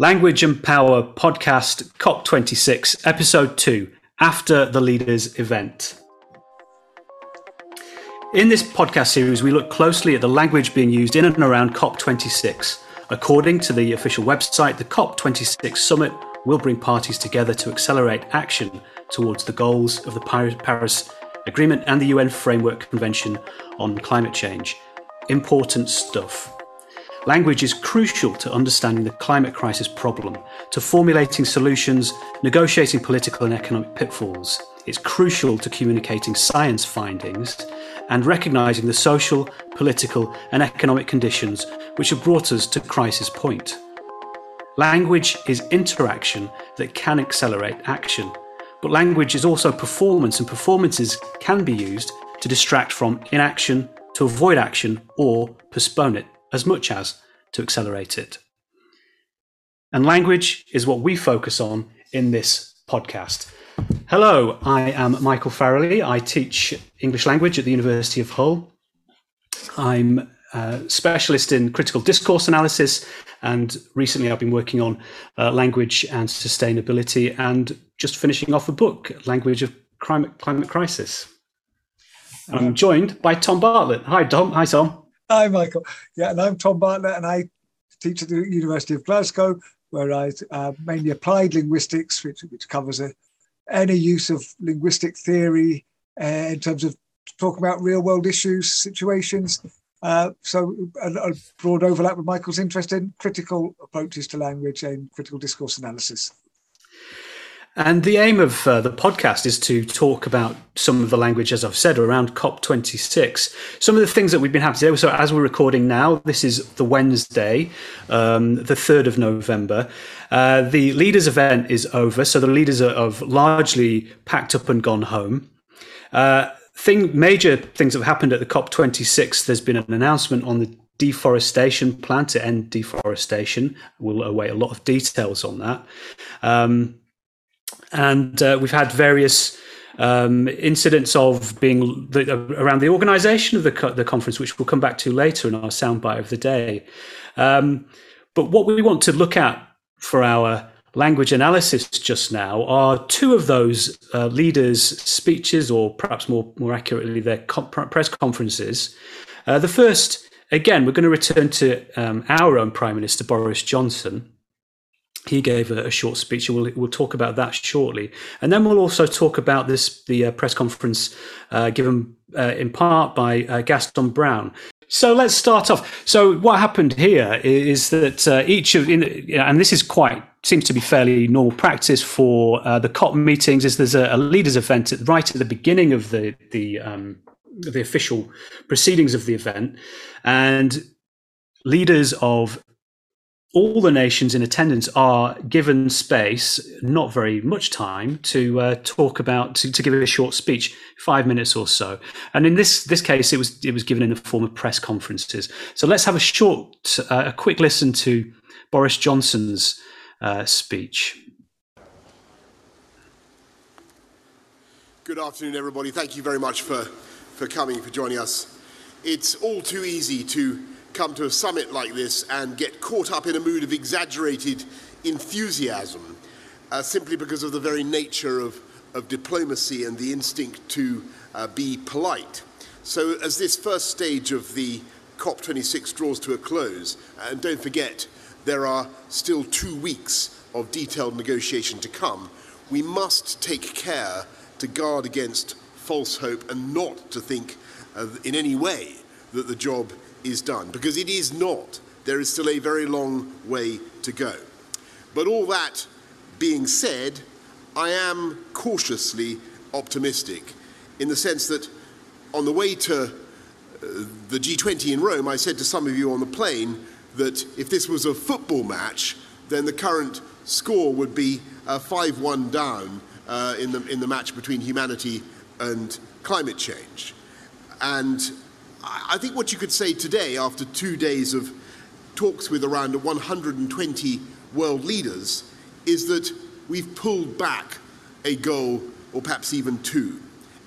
Language and Power podcast COP26, episode 2 After the Leaders Event. In this podcast series, we look closely at the language being used in and around COP26. According to the official website, the COP26 summit will bring parties together to accelerate action towards the goals of the Paris Agreement and the UN Framework Convention on Climate Change. Important stuff. Language is crucial to understanding the climate crisis problem, to formulating solutions, negotiating political and economic pitfalls. It's crucial to communicating science findings and recognising the social, political, and economic conditions which have brought us to crisis point. Language is interaction that can accelerate action, but language is also performance, and performances can be used to distract from inaction, to avoid action, or postpone it as much as to accelerate it. And language is what we focus on in this podcast. Hello, I am Michael Farrelly. I teach English language at the University of Hull. I'm a specialist in critical discourse analysis, and recently I've been working on uh, language and sustainability and just finishing off a book, Language of Climate, Climate Crisis. I'm joined by Tom Bartlett. Hi, Tom. Hi, Tom. Hi, Michael. Yeah, and I'm Tom Bartlett, and I teach at the University of Glasgow, where I uh, mainly applied linguistics, which, which covers a, any use of linguistic theory uh, in terms of talking about real world issues, situations. Uh, so a, a, broad overlap with Michael's interest in critical approaches to language and critical discourse analysis. And the aim of uh, the podcast is to talk about some of the language, as I've said, around COP26. Some of the things that we've been having today. So, as we're recording now, this is the Wednesday, um, the 3rd of November. Uh, the leaders' event is over. So, the leaders are, have largely packed up and gone home. Uh, thing, major things have happened at the COP26. There's been an announcement on the deforestation plan to end deforestation. We'll await a lot of details on that. Um, and uh, we've had various um, incidents of being the, around the organisation of the, co- the conference, which we'll come back to later in our soundbite of the day. Um, but what we want to look at for our language analysis just now are two of those uh, leaders' speeches, or perhaps more more accurately, their press conferences. Uh, the first, again, we're going to return to um, our own Prime Minister Boris Johnson he gave a, a, short speech. We'll, we'll talk about that shortly, and then we'll also talk about this the uh, press conference uh, given uh, in part by uh, Gaston Browne. So let's start off. So what happened here is that uh, each of, in, and this is quite seems to be fairly normal practice for uh, the COP meetings. Is there's a, a leaders event at, right at the beginning of the the um, the official proceedings of the event, and leaders of all the nations in attendance are given space, not very much time, to uh, talk about to, to, give a short speech, five minutes or so. And in this this case, it was it was given in the form of press conferences. So let's have a short, uh, a quick listen to Boris Johnson's uh, speech. Good afternoon, everybody. Thank you very much for for coming, for joining us. It's all too easy to come to a summit like this and get caught up in a mood of exaggerated enthusiasm uh, simply because of the very nature of, of diplomacy and the instinct to uh, be polite. So, as this first stage of the COP26 draws to a close, and don't forget, there are still two weeks of detailed negotiation to come, we must take care to guard against false hope and not to think uh, in any way that the job is done, because it is not. There is still a very long way to go. But all that being said, I am cautiously optimistic in the sense that on the way to uh, the G20 in Rome, I said to some of you on the plane that if this was a football match, then the current score would be uh, 5 1 down uh, in, the, in the match between humanity and climate change. And I think what you could say today, after two days of talks with around 120 world leaders, is that we've pulled back a goal, or perhaps even two.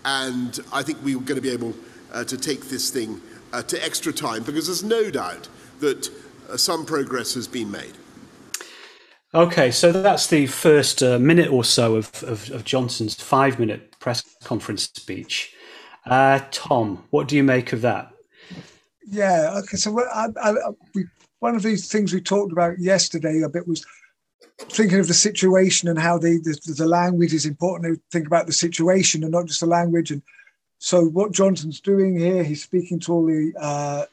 And I think we're going to be able uh, to take this thing uh, to extra time because there's no doubt that uh, some progress has been made. Okay, so that's the first uh, minute or so of, of, of Johnson's five minute press conference speech. Uh, Tom, what do you make of that? Yeah, okay. So I, I, we, one of these things we talked about yesterday a bit was thinking of the situation and how the, the, the language is important to think about the situation and not just the language. And so what Johnson's doing here, he's speaking to all the uh,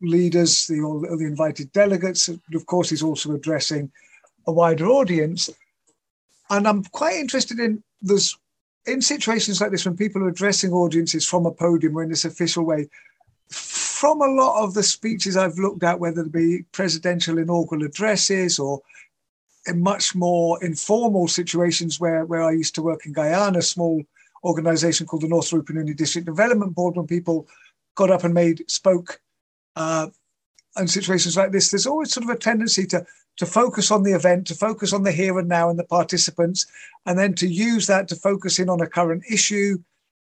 leaders, the all, all the invited delegates. And of course, he's also addressing a wider audience. And I'm quite interested in this in situations like this when people are addressing audiences from a podium or in this official way. From a lot of the speeches I've looked at, whether it be presidential inaugural addresses or in much more informal situations where, where I used to work in Guyana, a small organization called the North Rupununi District Development Board, when people got up and made spoke uh, in situations like this, there's always sort of a tendency to to focus on the event, to focus on the here and now and the participants, and then to use that to focus in on a current issue,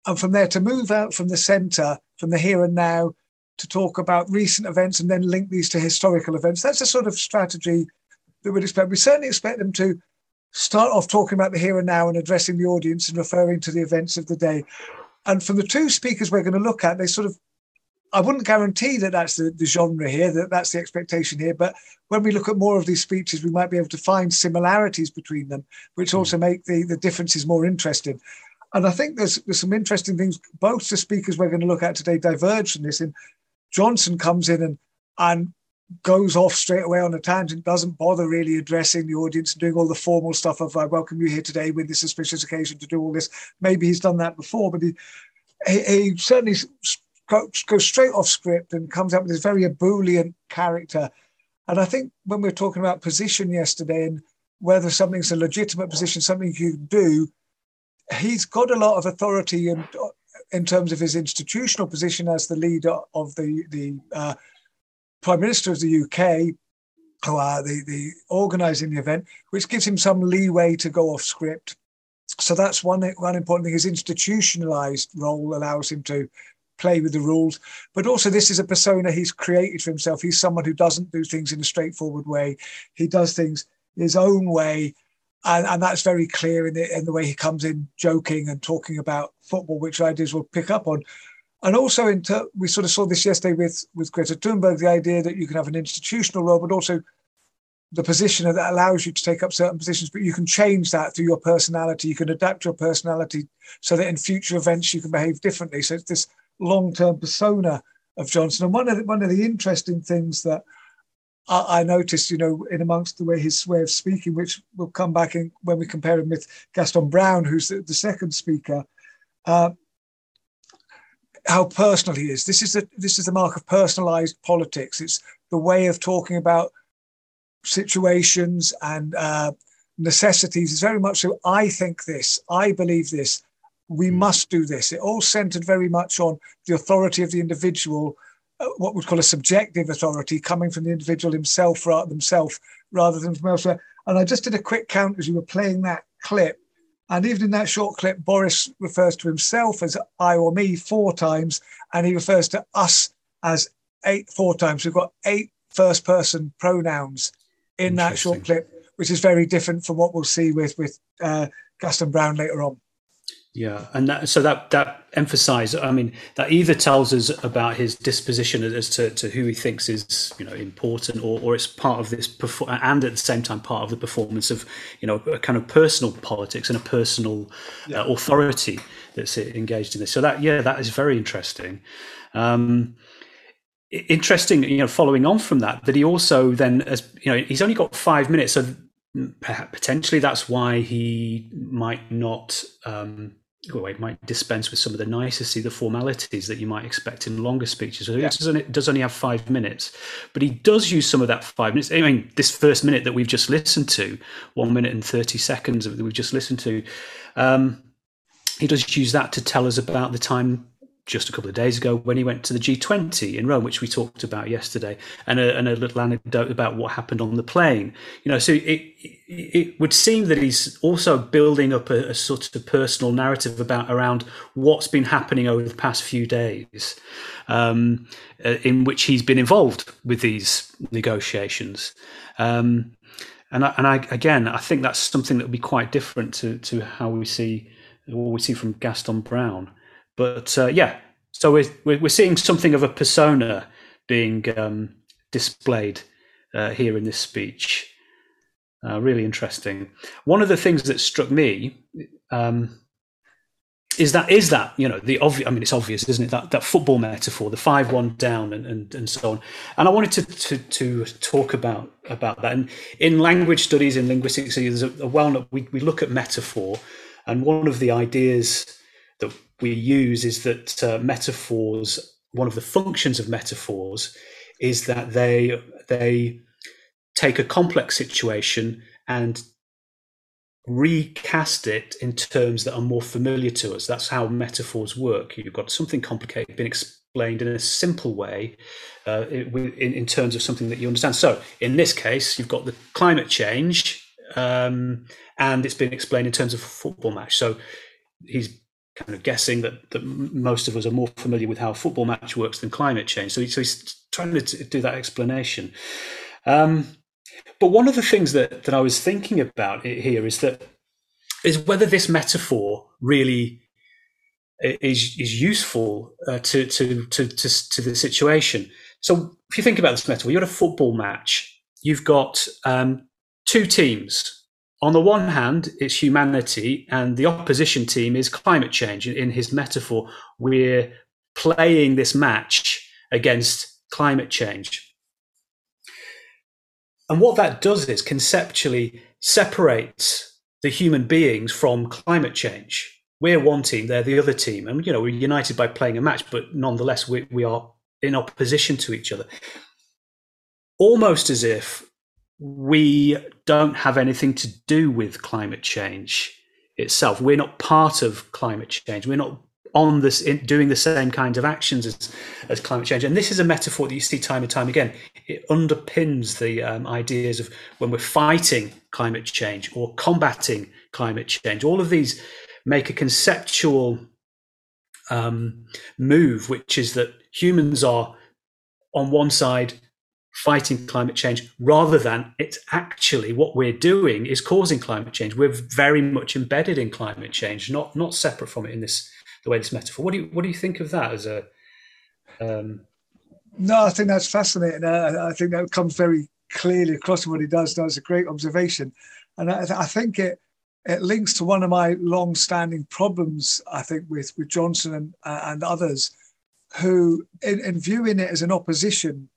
and from there to move out from the centre, from the here and now, to talk about recent events and then link these to historical events. That's a sort of strategy that we'd expect. We certainly expect them to start off talking about the here and now and addressing the audience and referring to the events of the day. And from the two speakers we're going to look at, they sort of I wouldn't guarantee that that's the, the genre here, that that's the expectation here. But when we look at more of these speeches, we might be able to find similarities between them, which hmm. also make the, the differences more interesting. And I think there's, there's some interesting things. Both the speakers we're going to look at today diverge from this. And Johnson comes in and, and goes off straight away on a tangent, doesn't bother really addressing the audience and doing all the formal stuff of I welcome you here today with this auspicious occasion to do all this. Maybe he's done that before, but he, he, he certainly goes go straight off script and comes up with this very ebullient character. And I think when we were talking about position yesterday and whether something's a legitimate position, something you do, he's got a lot of authority in, in terms of his institutional position as the leader of the, the uh, Prime Minister of the UK, who are the, the organising the event, which gives him some leeway to go off script. So that's one, one important thing. His institutionalized role allows him to play with the rules. But also, this is a persona he's created for himself. He's someone who doesn't do things in a straightforward way. He does things his own way. And, and that's very clear in the, in the way he comes in joking and talking about football, which ideas will pick up on. And also, in ter- we sort of saw this yesterday with, with Greta Thunberg, the idea that you can have an institutional role, but also the position that allows you to take up certain positions, but you can change that through your personality. You can adapt your personality so that in future events you can behave differently. So it's this long-term persona of Johnson. And one of the, one of the interesting things that I, I, noticed, you know, in amongst the way his way of speaking, which we'll come back in when we compare him with Gaston Browne, who's the, the second speaker, uh, how personal he is. This is the this is the mark of personalized politics. It's the way of talking about situations and uh, necessities. It's very much so. I think this. I believe this we hmm. must do this. It all centered very much on the authority of the individual, uh, what we'd call a subjective authority coming from the individual himself rather themselves rather than from elsewhere. And I just did a quick count as you were playing that clip. And even in that short clip, Boris refers to himself as I or me four times, and he refers to us as eight four times. We've got eight first person pronouns in that short clip, which is very different from what we'll see with with uh, Gaston Browne later on. Yeah, and that, so that that emphasize. I mean, that either tells us about his disposition as to, to who he thinks is you know important, or, or it's part of this perfor- and at the same time part of the performance of you know a kind of personal politics and a personal yeah. uh, authority that's engaged in this. So that yeah, that is very interesting. Um, interesting, you know, following on from that, that he also then as you know he's only got five minutes, so potentially that's why he might not um, well, it might dispense with some of the nicety, the formalities that you might expect in longer speeches. So yeah. it, doesn't, it does only have five minutes, but he does use some of that five minutes. I mean, this first minute that we've just listened to, one minute and 30 seconds that we've just listened to, um, he does use that to tell us about the time just a couple of days ago when he went to the G20 in Rome, which we talked about yesterday, and a, and a little anecdote about what happened on the plane. You know, so it, it would seem that he's also building up a, a, sort of personal narrative about around what's been happening over the past few days, um, uh, in which he's been involved with these negotiations. Um, and I, and I again, I think that's something that would be quite different to to how we see what we see from Gaston Browne. But uh, yeah, so we're we're seeing something of a persona being um, displayed uh, here in this speech. Uh, really interesting. One of the things that struck me um, is that is that you know the obvious. I mean, it's obvious, isn't it? That that football metaphor, the five one down, and, and and so on. And I wanted to to, to talk about about that. And in language studies, in linguistics, there's a, a well we we look at metaphor, and one of the ideas we use is that uh, metaphors. One of the functions of metaphors is that they they take a complex situation and recast it in terms that are more familiar to us. That's how metaphors work. You've got something complicated being explained in a simple way uh, in, in, terms of something that you understand. So in this case, you've got the climate change, um, and it's been explained in terms of a football match. So he's kind of guessing that, that most of us are more familiar with how a football match works than climate change. So, so he's trying to do that explanation. Um, but one of the things that, that I was thinking about here is that is whether this metaphor really is is useful uh, to, to, to to to the situation. So if you think about this metaphor, you're at a football match. You've got um, two teams. On the one hand, it's humanity, and the opposition team is climate change. In his metaphor, we're playing this match against climate change. And what that does is conceptually separates the human beings from climate change. We're one team, they're the other team. And, you know, we're united by playing a match, but nonetheless, we, we are in opposition to each other. Almost as if we don't have anything to do with climate change itself. We're not part of climate change. We're not on this in, doing the same kinds of actions as, as climate change and this is a metaphor that you see time and time again it underpins the um, ideas of when we're fighting climate change or combating climate change all of these make a conceptual um, move which is that humans are on one side fighting climate change rather than it's actually what we're doing is causing climate change we're very much embedded in climate change not not separate from it in this the way this metaphor. What do you what do you think of that as a? Um... No, I think that's fascinating. I, I think that comes very clearly across what he does. That's a great observation, and I, I think it it links to one of my long-standing problems. I think with with Johnson and uh, and others, who in, in viewing it as an opposition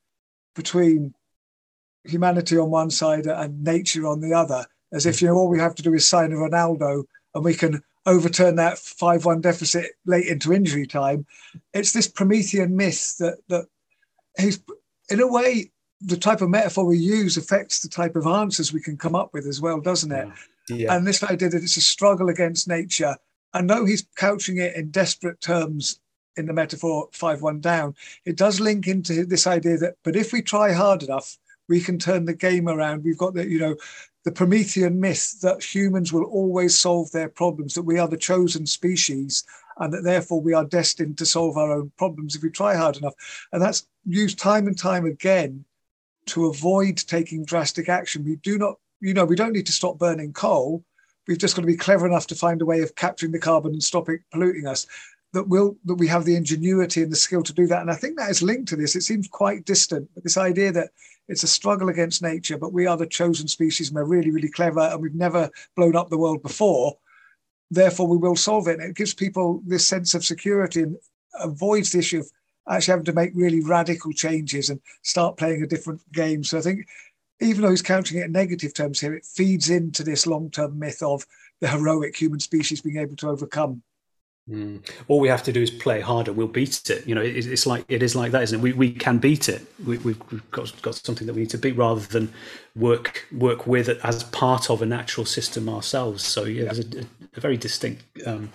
between humanity on one side and nature on the other, as if you know all we have to do is sign a Ronaldo and we can overturn that 5 1 deficit late into injury time. It's this Promethean myth that, that he's, in a way, the type of metaphor we use affects the type of answers we can come up with as well, doesn't it? Yeah. And this idea that it's a struggle against nature. I know he's couching it in desperate terms in the metaphor 5 1 down. It does link into this idea that, but if we try hard enough, we can turn the game around. We've got the, you know, the Promethean myth that humans will always solve their problems, that we are the chosen species, and that therefore we are destined to solve our own problems if we try hard enough. And that's used time and time again to avoid taking drastic action. We do not, you know, we don't need to stop burning coal. We've just got to be clever enough to find a way of capturing the carbon and stop it polluting us. That will that we have the ingenuity and the skill to do that. And I think that is linked to this. It seems quite distant, but this idea that it's a struggle against nature, but we are the chosen species and we're really, really clever and we've never blown up the world before. Therefore, we will solve it. And it gives people this sense of security and avoids the issue of actually having to make really radical changes and start playing a different game. So I think even though he's counting it in negative terms here, it feeds into this long term myth of the heroic human species being able to overcome Mm. All we have to do is play harder. We'll beat it. You know, it, it's like it is like that, isn't it? We, we can beat it. We, have got got something that we need to beat, rather than work work with it as part of a natural system ourselves. So yeah, yeah. there's a, a, very distinct um,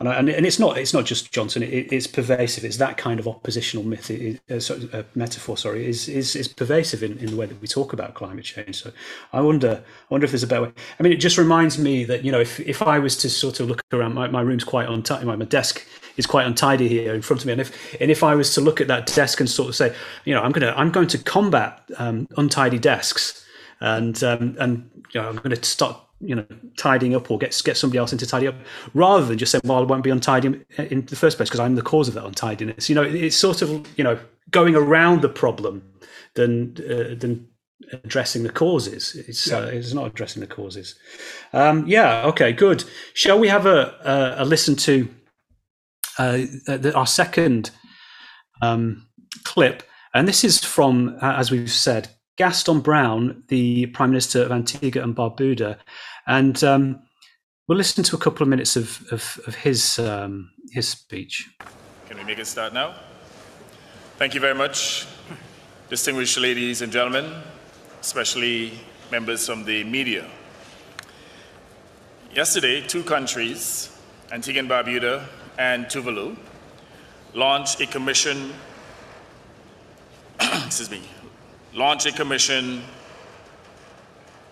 and, and, and it's not it's not just Johnson. It, it's pervasive. It's that kind of oppositional myth, it, uh, sorry, uh, metaphor. Sorry, is, is is pervasive in, in the way that we talk about climate change. So I wonder I wonder if there's a better way. I mean, it just reminds me that you know if if I was to sort of look around, my, my room's quite untidy. My, my desk is quite untidy here in front of me, and if and if I was to look at that desk and sort of say, you know, I'm gonna I'm going to combat um, untidy desks and um, and you know, I'm going to start you know tidying up or get get somebody else in to tidy up rather than just saying well I won't be untidy in the first place because I'm the cause of that untidiness. You know it's sort of you know going around the problem than uh, than addressing the causes. It's yeah. uh, it's not addressing the causes. Um, yeah okay good. Shall we have a a, a listen to uh, the, our second um, clip? And this is from as we've said Gaston Browne, the Prime Minister of Antigua and Barbuda, and um, we'll listen to a couple of minutes of, of, of his, um, his speech. Can we make it start now? Thank you very much, distinguished ladies and gentlemen, especially members from the media. Yesterday, two countries, Antigua and Barbuda and Tuvalu, launched a commission, excuse me, launch a commission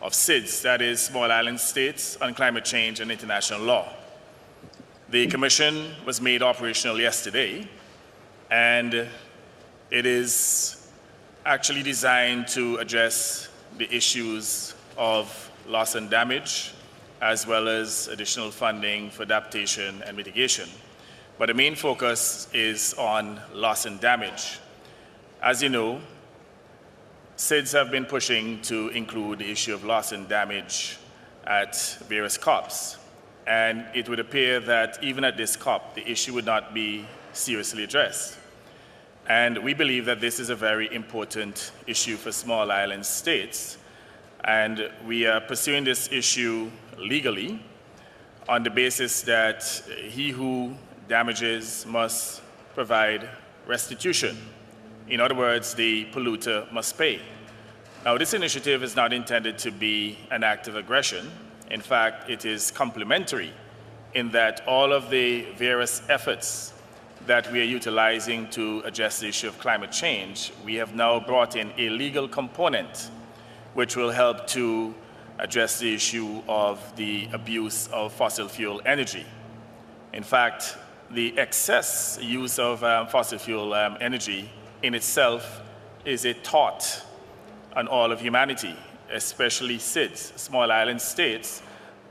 of SIDS, that is Small Island States, on climate change and international law. The commission was made operational yesterday, and it is actually designed to address the issues of loss and damage, as well as additional funding for adaptation and mitigation. But the main focus is on loss and damage. As you know, SIDS have been pushing to include the issue of loss and damage at various COPs. And it would appear that even at this COP, the issue would not be seriously addressed. And we believe that this is a very important issue for small island states. And we are pursuing this issue legally on the basis that he who damages must provide restitution. In other words, the polluter must pay. Now, this initiative is not intended to be an act of aggression. In fact, it is complementary in that all of the various efforts that we are utilizing to address the issue of climate change, we have now brought in a legal component which will help to address the issue of the abuse of fossil fuel energy. In fact, the excess use of um, fossil fuel um, energy in itself is a tort on all of humanity, especially SIDS, small island states,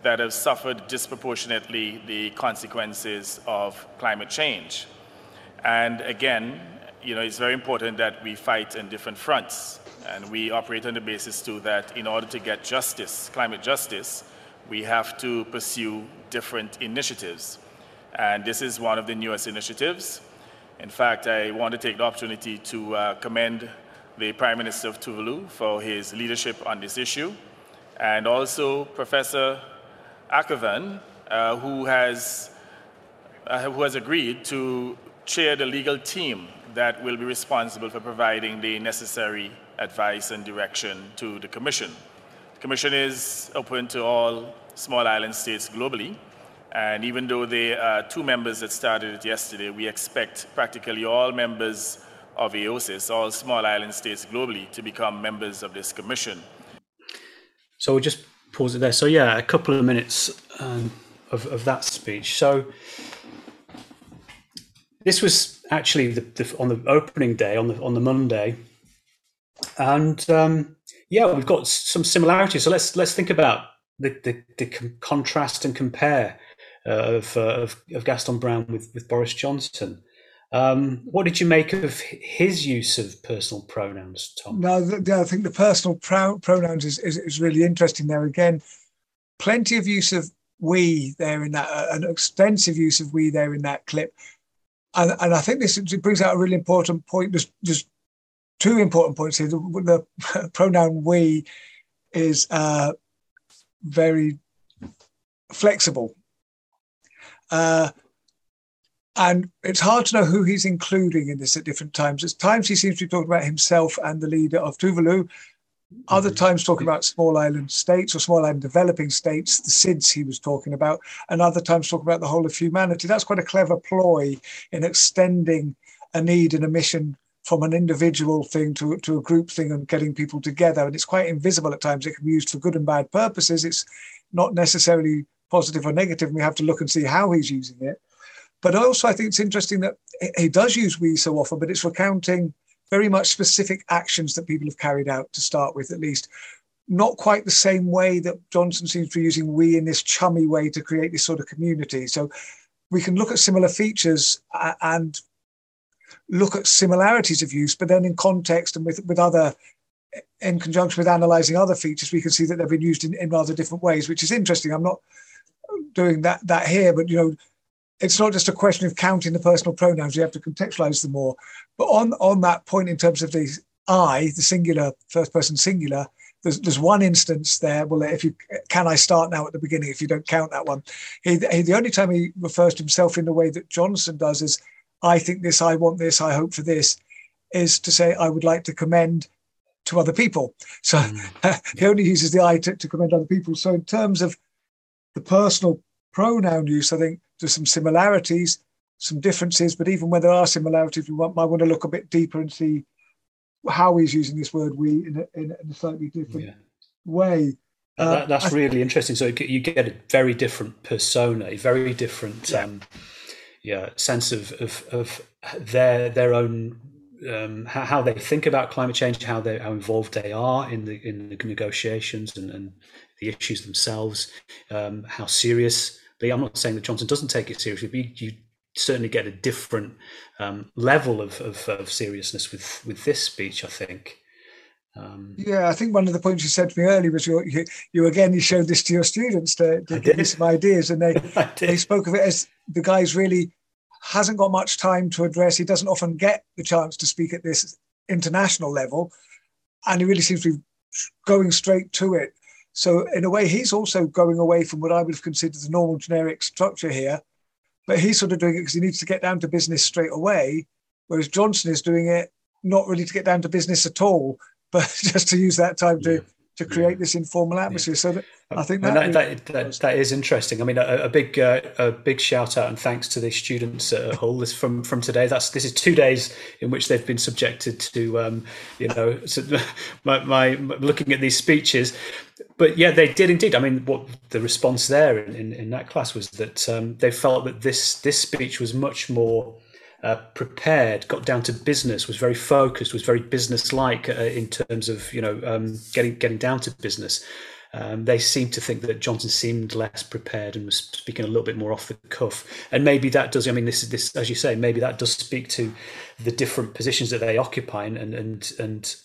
that have suffered disproportionately the consequences of climate change. And again, you know, it's very important that we fight in different fronts. And we operate on the basis too that in order to get justice, climate justice, we have to pursue different initiatives. And this is one of the newest initiatives. In fact, I want to take the opportunity to uh, commend the Prime Minister of Tuvalu for his leadership on this issue, and also Professor Akhavan, uh, who, has, uh, who has agreed to chair the legal team that will be responsible for providing the necessary advice and direction to the Commission. The Commission is open to all small island states globally, and even though there are two members that started it yesterday, we expect practically all members of AOSIS, all small island states globally, to become members of this commission. So we'll just pause it there. So, yeah, a couple of minutes um, of, of that speech. So, this was actually the, the, on the opening day, on the on the Monday, and um, yeah, we've got some similarities. So let's let's think about the the, the contrast and compare of, uh, of, of Gaston Browne with with Boris Johnson. Um, what did you make of his use of personal pronouns, Tom? No, the, I think the personal pro- pronouns is, is, is really interesting there. Again, plenty of use of we there in that, uh, an extensive use of we there in that clip. And, and I think this brings out a really important point. There's, there's two important points here. The, the pronoun we is uh, very flexible. Uh, and it's hard to know who he's including in this at different times. At times he seems to be talking about himself and the leader of Tuvalu. Other mm-hmm. times talking about small island states or small island developing states, the SIDS he was talking about, and other times talking about the whole of humanity. That's quite a clever ploy in extending a need and a mission from an individual thing to, to a group thing and getting people together. And it's quite invisible at times. It can be used for good and bad purposes. It's not necessarily positive or negative. And we have to look and see how he's using it. But also, I think it's interesting that he does use we so often, but it's recounting very much specific actions that people have carried out to start with, at least. not quite the same way that Johnson seems to be using we in this chummy way to create this sort of community. So we can look at similar features and look at similarities of use, but then in context and with, with other, in conjunction with analyzing other features, we can see that they've been used in, in rather different ways, which is interesting. I'm not doing that that here, but you know, it's not just a question of counting the personal pronouns. You have to contextualize them more. But on on that point, in terms of the I, the singular, first person singular, there's, there's one instance there. Well, if you can, I start now at the beginning. If you don't count that one, he, he, the only time he refers to himself in the way that Johnson does is, "I think this, I want this, I hope for this," is to say, "I would like to commend to other people." So mm. he only uses the I to, to commend other people. So in terms of the personal pronoun use, I think there's some similarities, some differences, but even when there are similarities, we might want to look a bit deeper and see how he's using this word "we" in a, in a slightly different yeah. way. Uh, that, that's really interesting. So you get a very different persona, a very different, yeah, um, yeah sense of, of, of their their own um, how, how, they think about climate change, how they how involved they are in the in the negotiations and, and the issues themselves, um, how serious. I'm not saying that Johnson doesn't take it seriously, but you certainly get a different um, level of, of, of, seriousness with with this speech. I think. Um, yeah, I think one of the points you said to me earlier was you, you, you again you showed this to your students to, to give you some ideas, and they they spoke of it as the guy's really hasn't got much time to address. He doesn't often get the chance to speak at this international level, and he really seems to be going straight to it. So in a way, he's also going away from what I would have considered the normal generic structure here but he's sort of doing it because he needs to get down to business straight away, whereas Johnson is doing it not really to get down to business at all, but just to use that time to yeah. to create this informal atmosphere. Yeah. So that, I think that, that, that, that, that is interesting. I mean, a, a big uh, a big shout out and thanks to the students at Hull. This from from today. That's this is two days in which they've been subjected to um, you know my, my looking at these speeches but yeah, they did indeed. I mean, what the response there in, in, in that class was that um, they felt that this this speech was much more uh, prepared, got down to business, was very focused, was very business-like uh, in terms of you know um, getting getting down to business. Um, they seemed to think that Johnson seemed less prepared and was speaking a little bit more off the cuff. And maybe that does. I mean, this is this, as you say, maybe that does speak to the different positions that they occupy and and and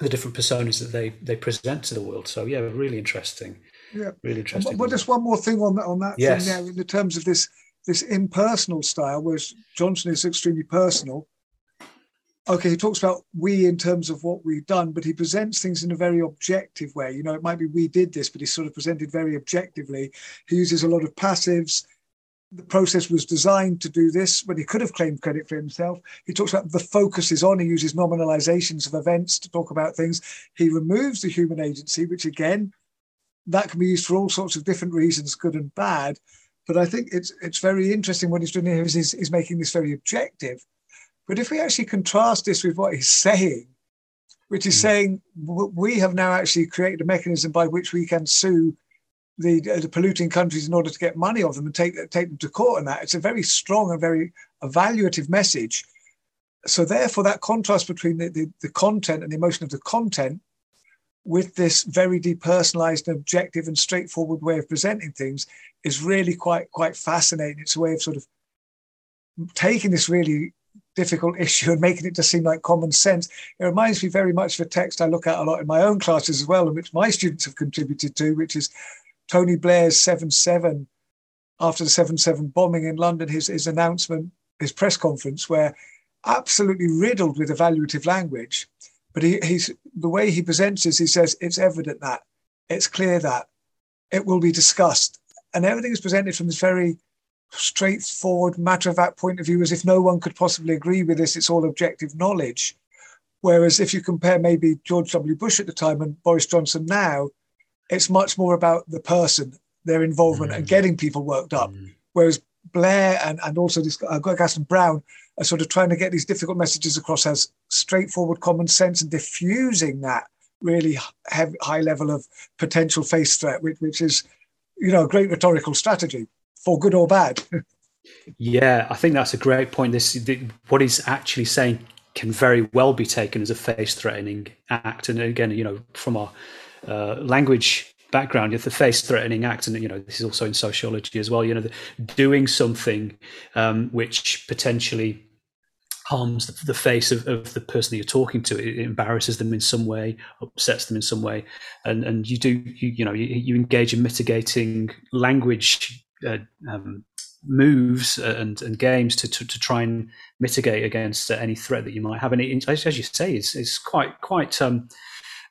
the different personas that they they present to the world. So yeah, really interesting. Yeah, really interesting. But just one more thing on that on that yes. thing there in the terms of this this impersonal style, whereas Johnson is extremely personal. Okay, he talks about we in terms of what we've done, but he presents things in a very objective way. You know, it might be we did this, but he's sort of presented very objectively. He uses a lot of passives the process was designed to do this when he could have claimed credit for himself. He talks about the focus is on, he uses nominalizations of events to talk about things. He removes the human agency, which again, that can be used for all sorts of different reasons, good and bad. But I think it's it's very interesting what he's doing here is he's, he's making this very objective. But if we actually contrast this with what he's saying, which is mm. saying we have now actually created a mechanism by which we can sue the, uh, the polluting countries in order to get money off them and take take them to court and that. It's a very strong and very evaluative message. So therefore, that contrast between the, the, the content and the emotion of the content with this very depersonalized and objective and straightforward way of presenting things is really quite quite fascinating. It's a way of sort of taking this really difficult issue and making it just seem like common sense. It reminds me very much of a text I look at a lot in my own classes as well, and which my students have contributed to, which is Tony Blair's 7 7 after the 7 7 bombing in London, his, his announcement, his press conference, where absolutely riddled with evaluative language. But he, he's the way he presents this, he says, it's evident that, it's clear that, it will be discussed. And everything is presented from this very straightforward, matter of fact point of view, as if no one could possibly agree with this, it's all objective knowledge. Whereas if you compare maybe George W. Bush at the time and Boris Johnson now, it's much more about the person, their involvement, mm. and getting people worked up. Mm. Whereas Blair and, and also this uh, Gaston Browne are sort of trying to get these difficult messages across as straightforward common sense and diffusing that really heavy, high level of potential face threat, which, which is, you know, a great rhetorical strategy for good or bad. yeah, I think that's a great point. This the, what he's actually saying can very well be taken as a face threatening act, and again, you know, from our uh, language background, the face-threatening act, and you know this is also in sociology as well. You know, doing something um, which potentially harms the, the face of, of, the person that you're talking to. It, embarrasses them in some way, upsets them in some way, and and you do you, you know you, you engage in mitigating language uh, um, moves and, and games to, to, to, try and mitigate against any threat that you might have. And it, as you say, it's, it's quite quite um,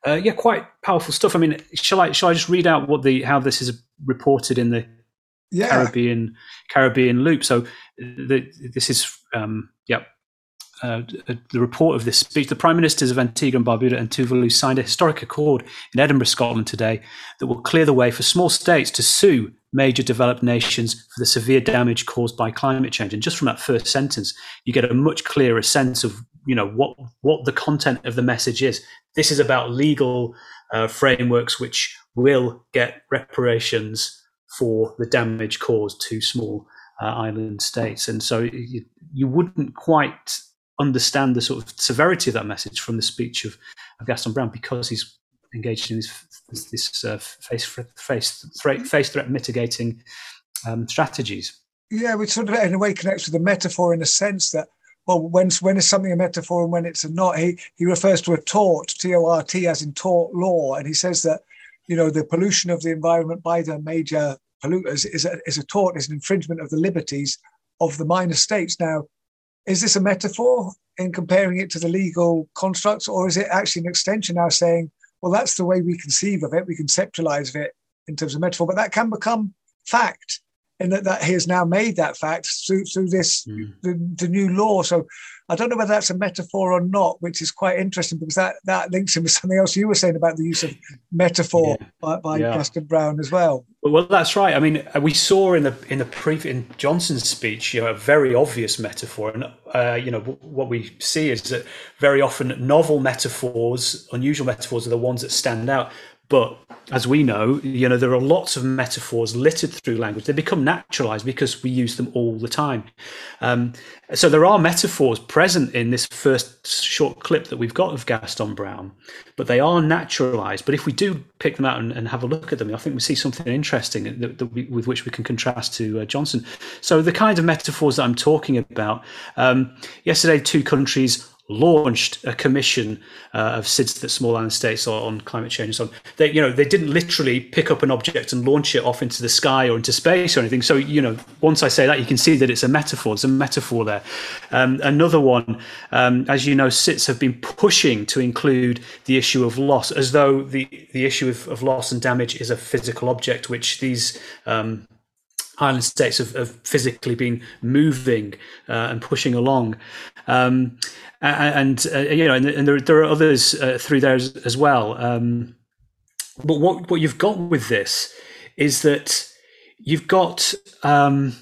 uh, yeah quite powerful stuff. I mean, shall I shall I just read out what the how this is reported in the yeah. Caribbean Caribbean loop? So the, this is um, yeah uh, the report of this speech, the Prime Ministers of Antigua and Barbuda and Tuvalu signed a historic accord in Edinburgh, Scotland today that will clear the way for small states to sue major developed nations for the severe damage caused by climate change. And just from that first sentence, you get a much clearer sense of you know what what the content of the message is. This is about legal uh, frameworks which will get reparations for the damage caused to small uh, island states. And so you, you wouldn't quite understand the sort of severity of that message from the speech of, of Gaston Browne because he's engaged in this, this uh, face, face, threat, face threat mitigating um, strategies. Yeah, which sort of in a way connects with the metaphor in the sense that well, when when is something a metaphor and when it's a not? He he refers to a tort, T O R T, as in tort law, and he says that you know the pollution of the environment by the major polluters is a, is a tort, is an infringement of the liberties of the minor states. Now, is this a metaphor in comparing it to the legal constructs, or is it actually an extension now saying, well, that's the way we conceive of it, we conceptualize it in terms of metaphor, but that can become fact, and that, that he has now made that fact through, through this mm. the, the new law. So I don't know whether that's a metaphor or not, which is quite interesting because that, that links in with something else you were saying about the use of metaphor yeah. by, by yeah. Gaston Browne as well. Well, that's right. I mean, uh, we saw in the in the pre in Johnson's speech, you know, a very obvious metaphor, and uh, you know what we see is that very often novel metaphors, unusual metaphors, are the ones that stand out. But as we know, you know, there are lots of metaphors littered through language. They become naturalized because we use them all the time. Um, so there are metaphors present in this first short clip that we've got of Gaston Browne, but they are naturalized. But if we do pick them out and, and have a look at them, I think we see something interesting that, that we, with which we can contrast to uh, Johnson. So the kind of metaphors that I'm talking about, um, yesterday, two countries launched a commission uh, of SIDS that small island states are on climate change and so on. They, you know, they didn't literally pick up an object and launch it off into the sky or into space or anything. So, you know, once I say that, you can see that it's a metaphor. It's a metaphor there. Um, another one, um, as you know, SIDS have been pushing to include the issue of loss, as though the the issue of, of loss and damage is a physical object, which these um, island states have, have, physically been moving uh, and pushing along. Um, and uh, you know, and, and, there, there are others uh, through there as, as well. Um, but what what you've got with this is that you've got um,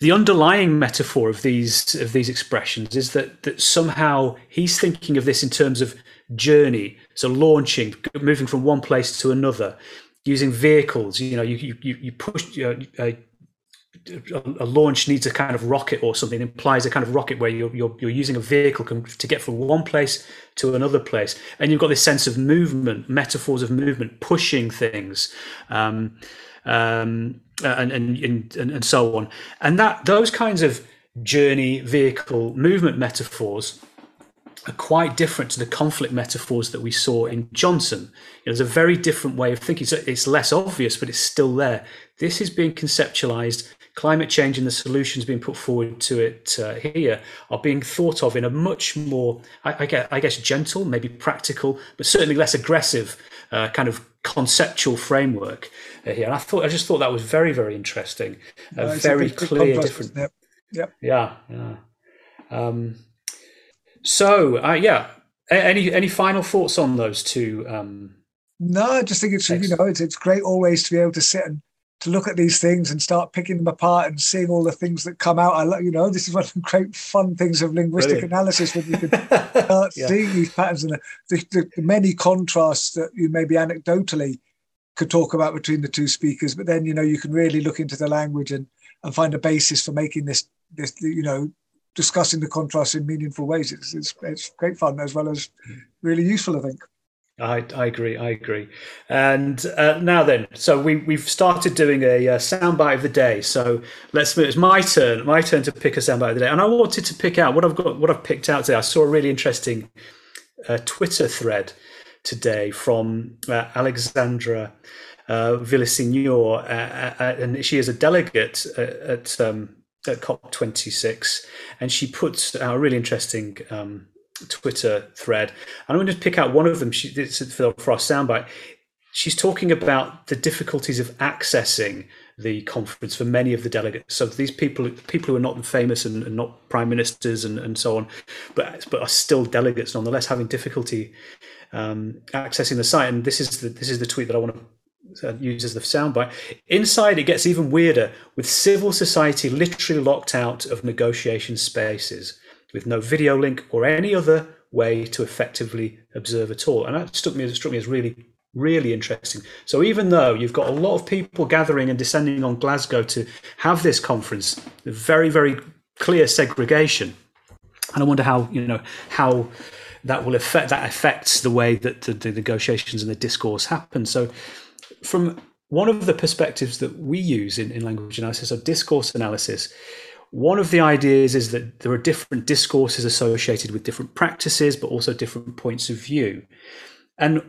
the underlying metaphor of these of these expressions is that that somehow he's thinking of this in terms of journey, so launching, moving from one place to another, using vehicles. You know, you you you push. Uh, a launch needs a kind of rocket or something it implies a kind of rocket where you're, you're, you're using a vehicle to get from one place to another place and you've got this sense of movement metaphors of movement pushing things um, um, and, and, and, and so on and that those kinds of journey vehicle movement metaphors are quite different to the conflict metaphors that we saw in Johnson. It's a very different way of thinking. So it's less obvious, but it's still there. This is being conceptualized climate change and the solutions being put forward to it uh, here are being thought of in a much more, I, I, guess, I guess, gentle, maybe practical, but certainly less aggressive uh, kind of conceptual framework uh, here. And I thought, I just thought that was very, very interesting. No, very clear, different. Yep. yep. Yeah. Yeah. Um, so, uh, yeah. Any any final thoughts on those two? Um, no, I just think it's you know it's, it's great always to be able to sit and to look at these things and start picking them apart and seeing all the things that come out. I, love, you know, this is one of the great fun things of linguistic Brilliant. analysis when you can start yeah. seeing these patterns and the, the, the, many contrasts that you maybe anecdotally could talk about between the two speakers. But then, you know, you can really look into the language and, and find a basis for making this, this, you know, discussing the contrasts in meaningful ways. It's, it's, it's great fun as well as mm. really useful, I think. I, I agree. I agree. And uh, now then, so we we've started doing a, a soundbite of the day. So let's move. It's my turn. My turn to pick a soundbite of the day. And I wanted to pick out what I've got. What I've picked out today. I saw a really interesting uh, Twitter thread today from uh, Alexandra uh, Villaseñor, uh, uh, uh, and she is a delegate at um, at COP26, and she puts out a really interesting. Um, Twitter thread. And I'm going to pick out one of them. She, for, for our soundbite. She's talking about the difficulties of accessing the conference for many of the delegates. So these people, people who are not famous and, and not prime ministers and, and so on, but but are still delegates nonetheless, having difficulty um, accessing the site. And this is the this is the tweet that I want to uh, use as the soundbite. Inside, it gets even weirder, with civil society literally locked out of negotiation spaces with no video link or any other way to effectively observe at all. And that struck me, struck me as really, really interesting. So even though you've got a lot of people gathering and descending on Glasgow to have this conference, very, very clear segregation. And I wonder how, you know, how that will affect that affects the way that the, the negotiations and the discourse happen. So from one of the perspectives that we use in, in language analysis or discourse analysis one of the ideas is that there are different discourses associated with different practices, but also different points of view. And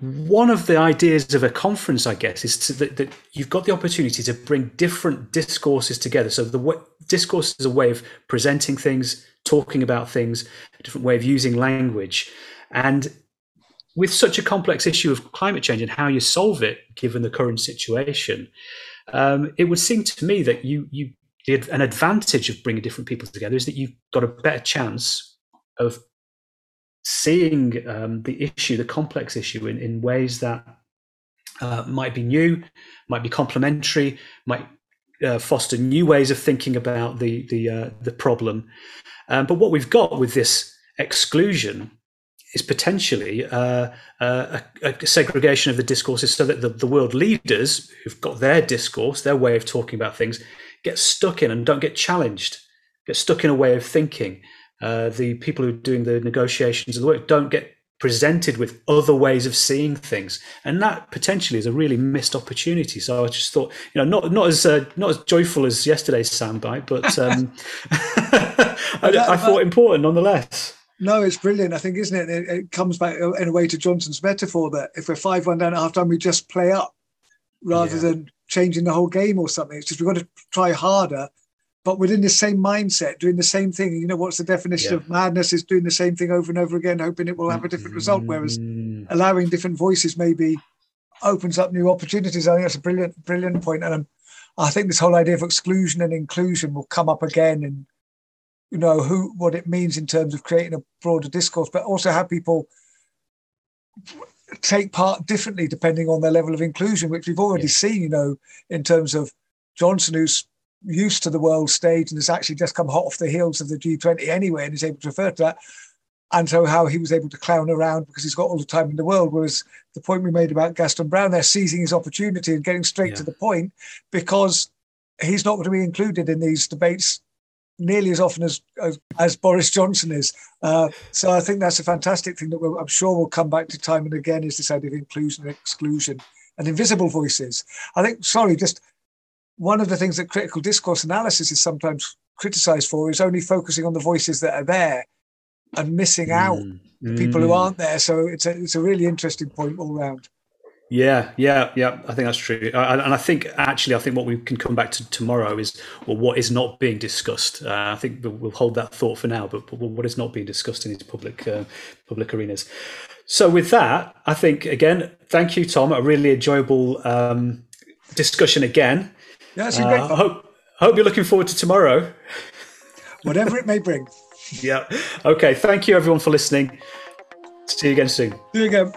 one of the ideas of a conference, I guess, is to, that, that, you've got the opportunity to bring different discourses together. So the discourse is a way of presenting things, talking about things, a different way of using language, and with such a complex issue of climate change and how you solve it, given the current situation, um, it would seem to me that you you the, an advantage of bringing different people together is that you've got a better chance of seeing um, the issue, the complex issue, in, in ways that uh, might be new, might be complementary, might uh, foster new ways of thinking about the the uh, the problem. Um, but what we've got with this exclusion is potentially uh, uh, a, a, segregation of the discourses, so that the, the world leaders who've got their discourse, their way of talking about things, get stuck in and don't get challenged, get stuck in a way of thinking. Uh, the people who are doing the negotiations and the work don't get presented with other ways of seeing things, and that potentially is a really missed opportunity. So I just thought, you know, not not as uh, not as joyful as yesterday's soundbite, but um, I, I, thought important nonetheless. No, it's brilliant. I think, isn't it? it? It comes back in a way to Johnson's metaphor that if we're five one down at half time, we just play up rather yeah. than changing the whole game or something. It's just we've got to try harder, but within the same mindset, doing the same thing. You know, what's the definition yeah. of madness? Is doing the same thing over and over again, hoping it will have a different result. Whereas mm. allowing different voices maybe opens up new opportunities. I think that's a brilliant, brilliant point. And um, I think this whole idea of exclusion and inclusion will come up again and you know who what it means in terms of creating a broader discourse, but also how people take part differently depending on their level of inclusion, which we've already yeah. seen, you know, in terms of Johnson, who's used to the world stage and has actually just come hot off the heels of the G20 anyway and is able to refer to that. And so how he was able to clown around because he's got all the time in the world. Whereas the point we made about Gaston Browne, they're seizing his opportunity and getting straight yeah. to the point because he's not going to be included in these debates nearly as often as as, as Boris Johnson is. Uh, so I think that's a fantastic thing that I'm sure we'll come back to time and again is this idea of inclusion and exclusion and invisible voices. I think, sorry, just one of the things that critical discourse analysis is sometimes criticized for is only focusing on the voices that are there and missing out mm. the people mm. who aren't there. So it's a, it's a really interesting point all round. Yeah, yeah, yeah. I think that's true, I, and I think actually, I think what we can come back to tomorrow is well, what is not being discussed. Uh, I think we'll hold that thought for now, but, but what is not being discussed in these public uh, public arenas. So, with that, I think again, thank you, Tom. A really enjoyable um, discussion again. Yeah, it's been great. Uh, I hope hope you're looking forward to tomorrow. Whatever it may bring. yeah. Okay. Thank you, everyone, for listening. See you again soon. See you again.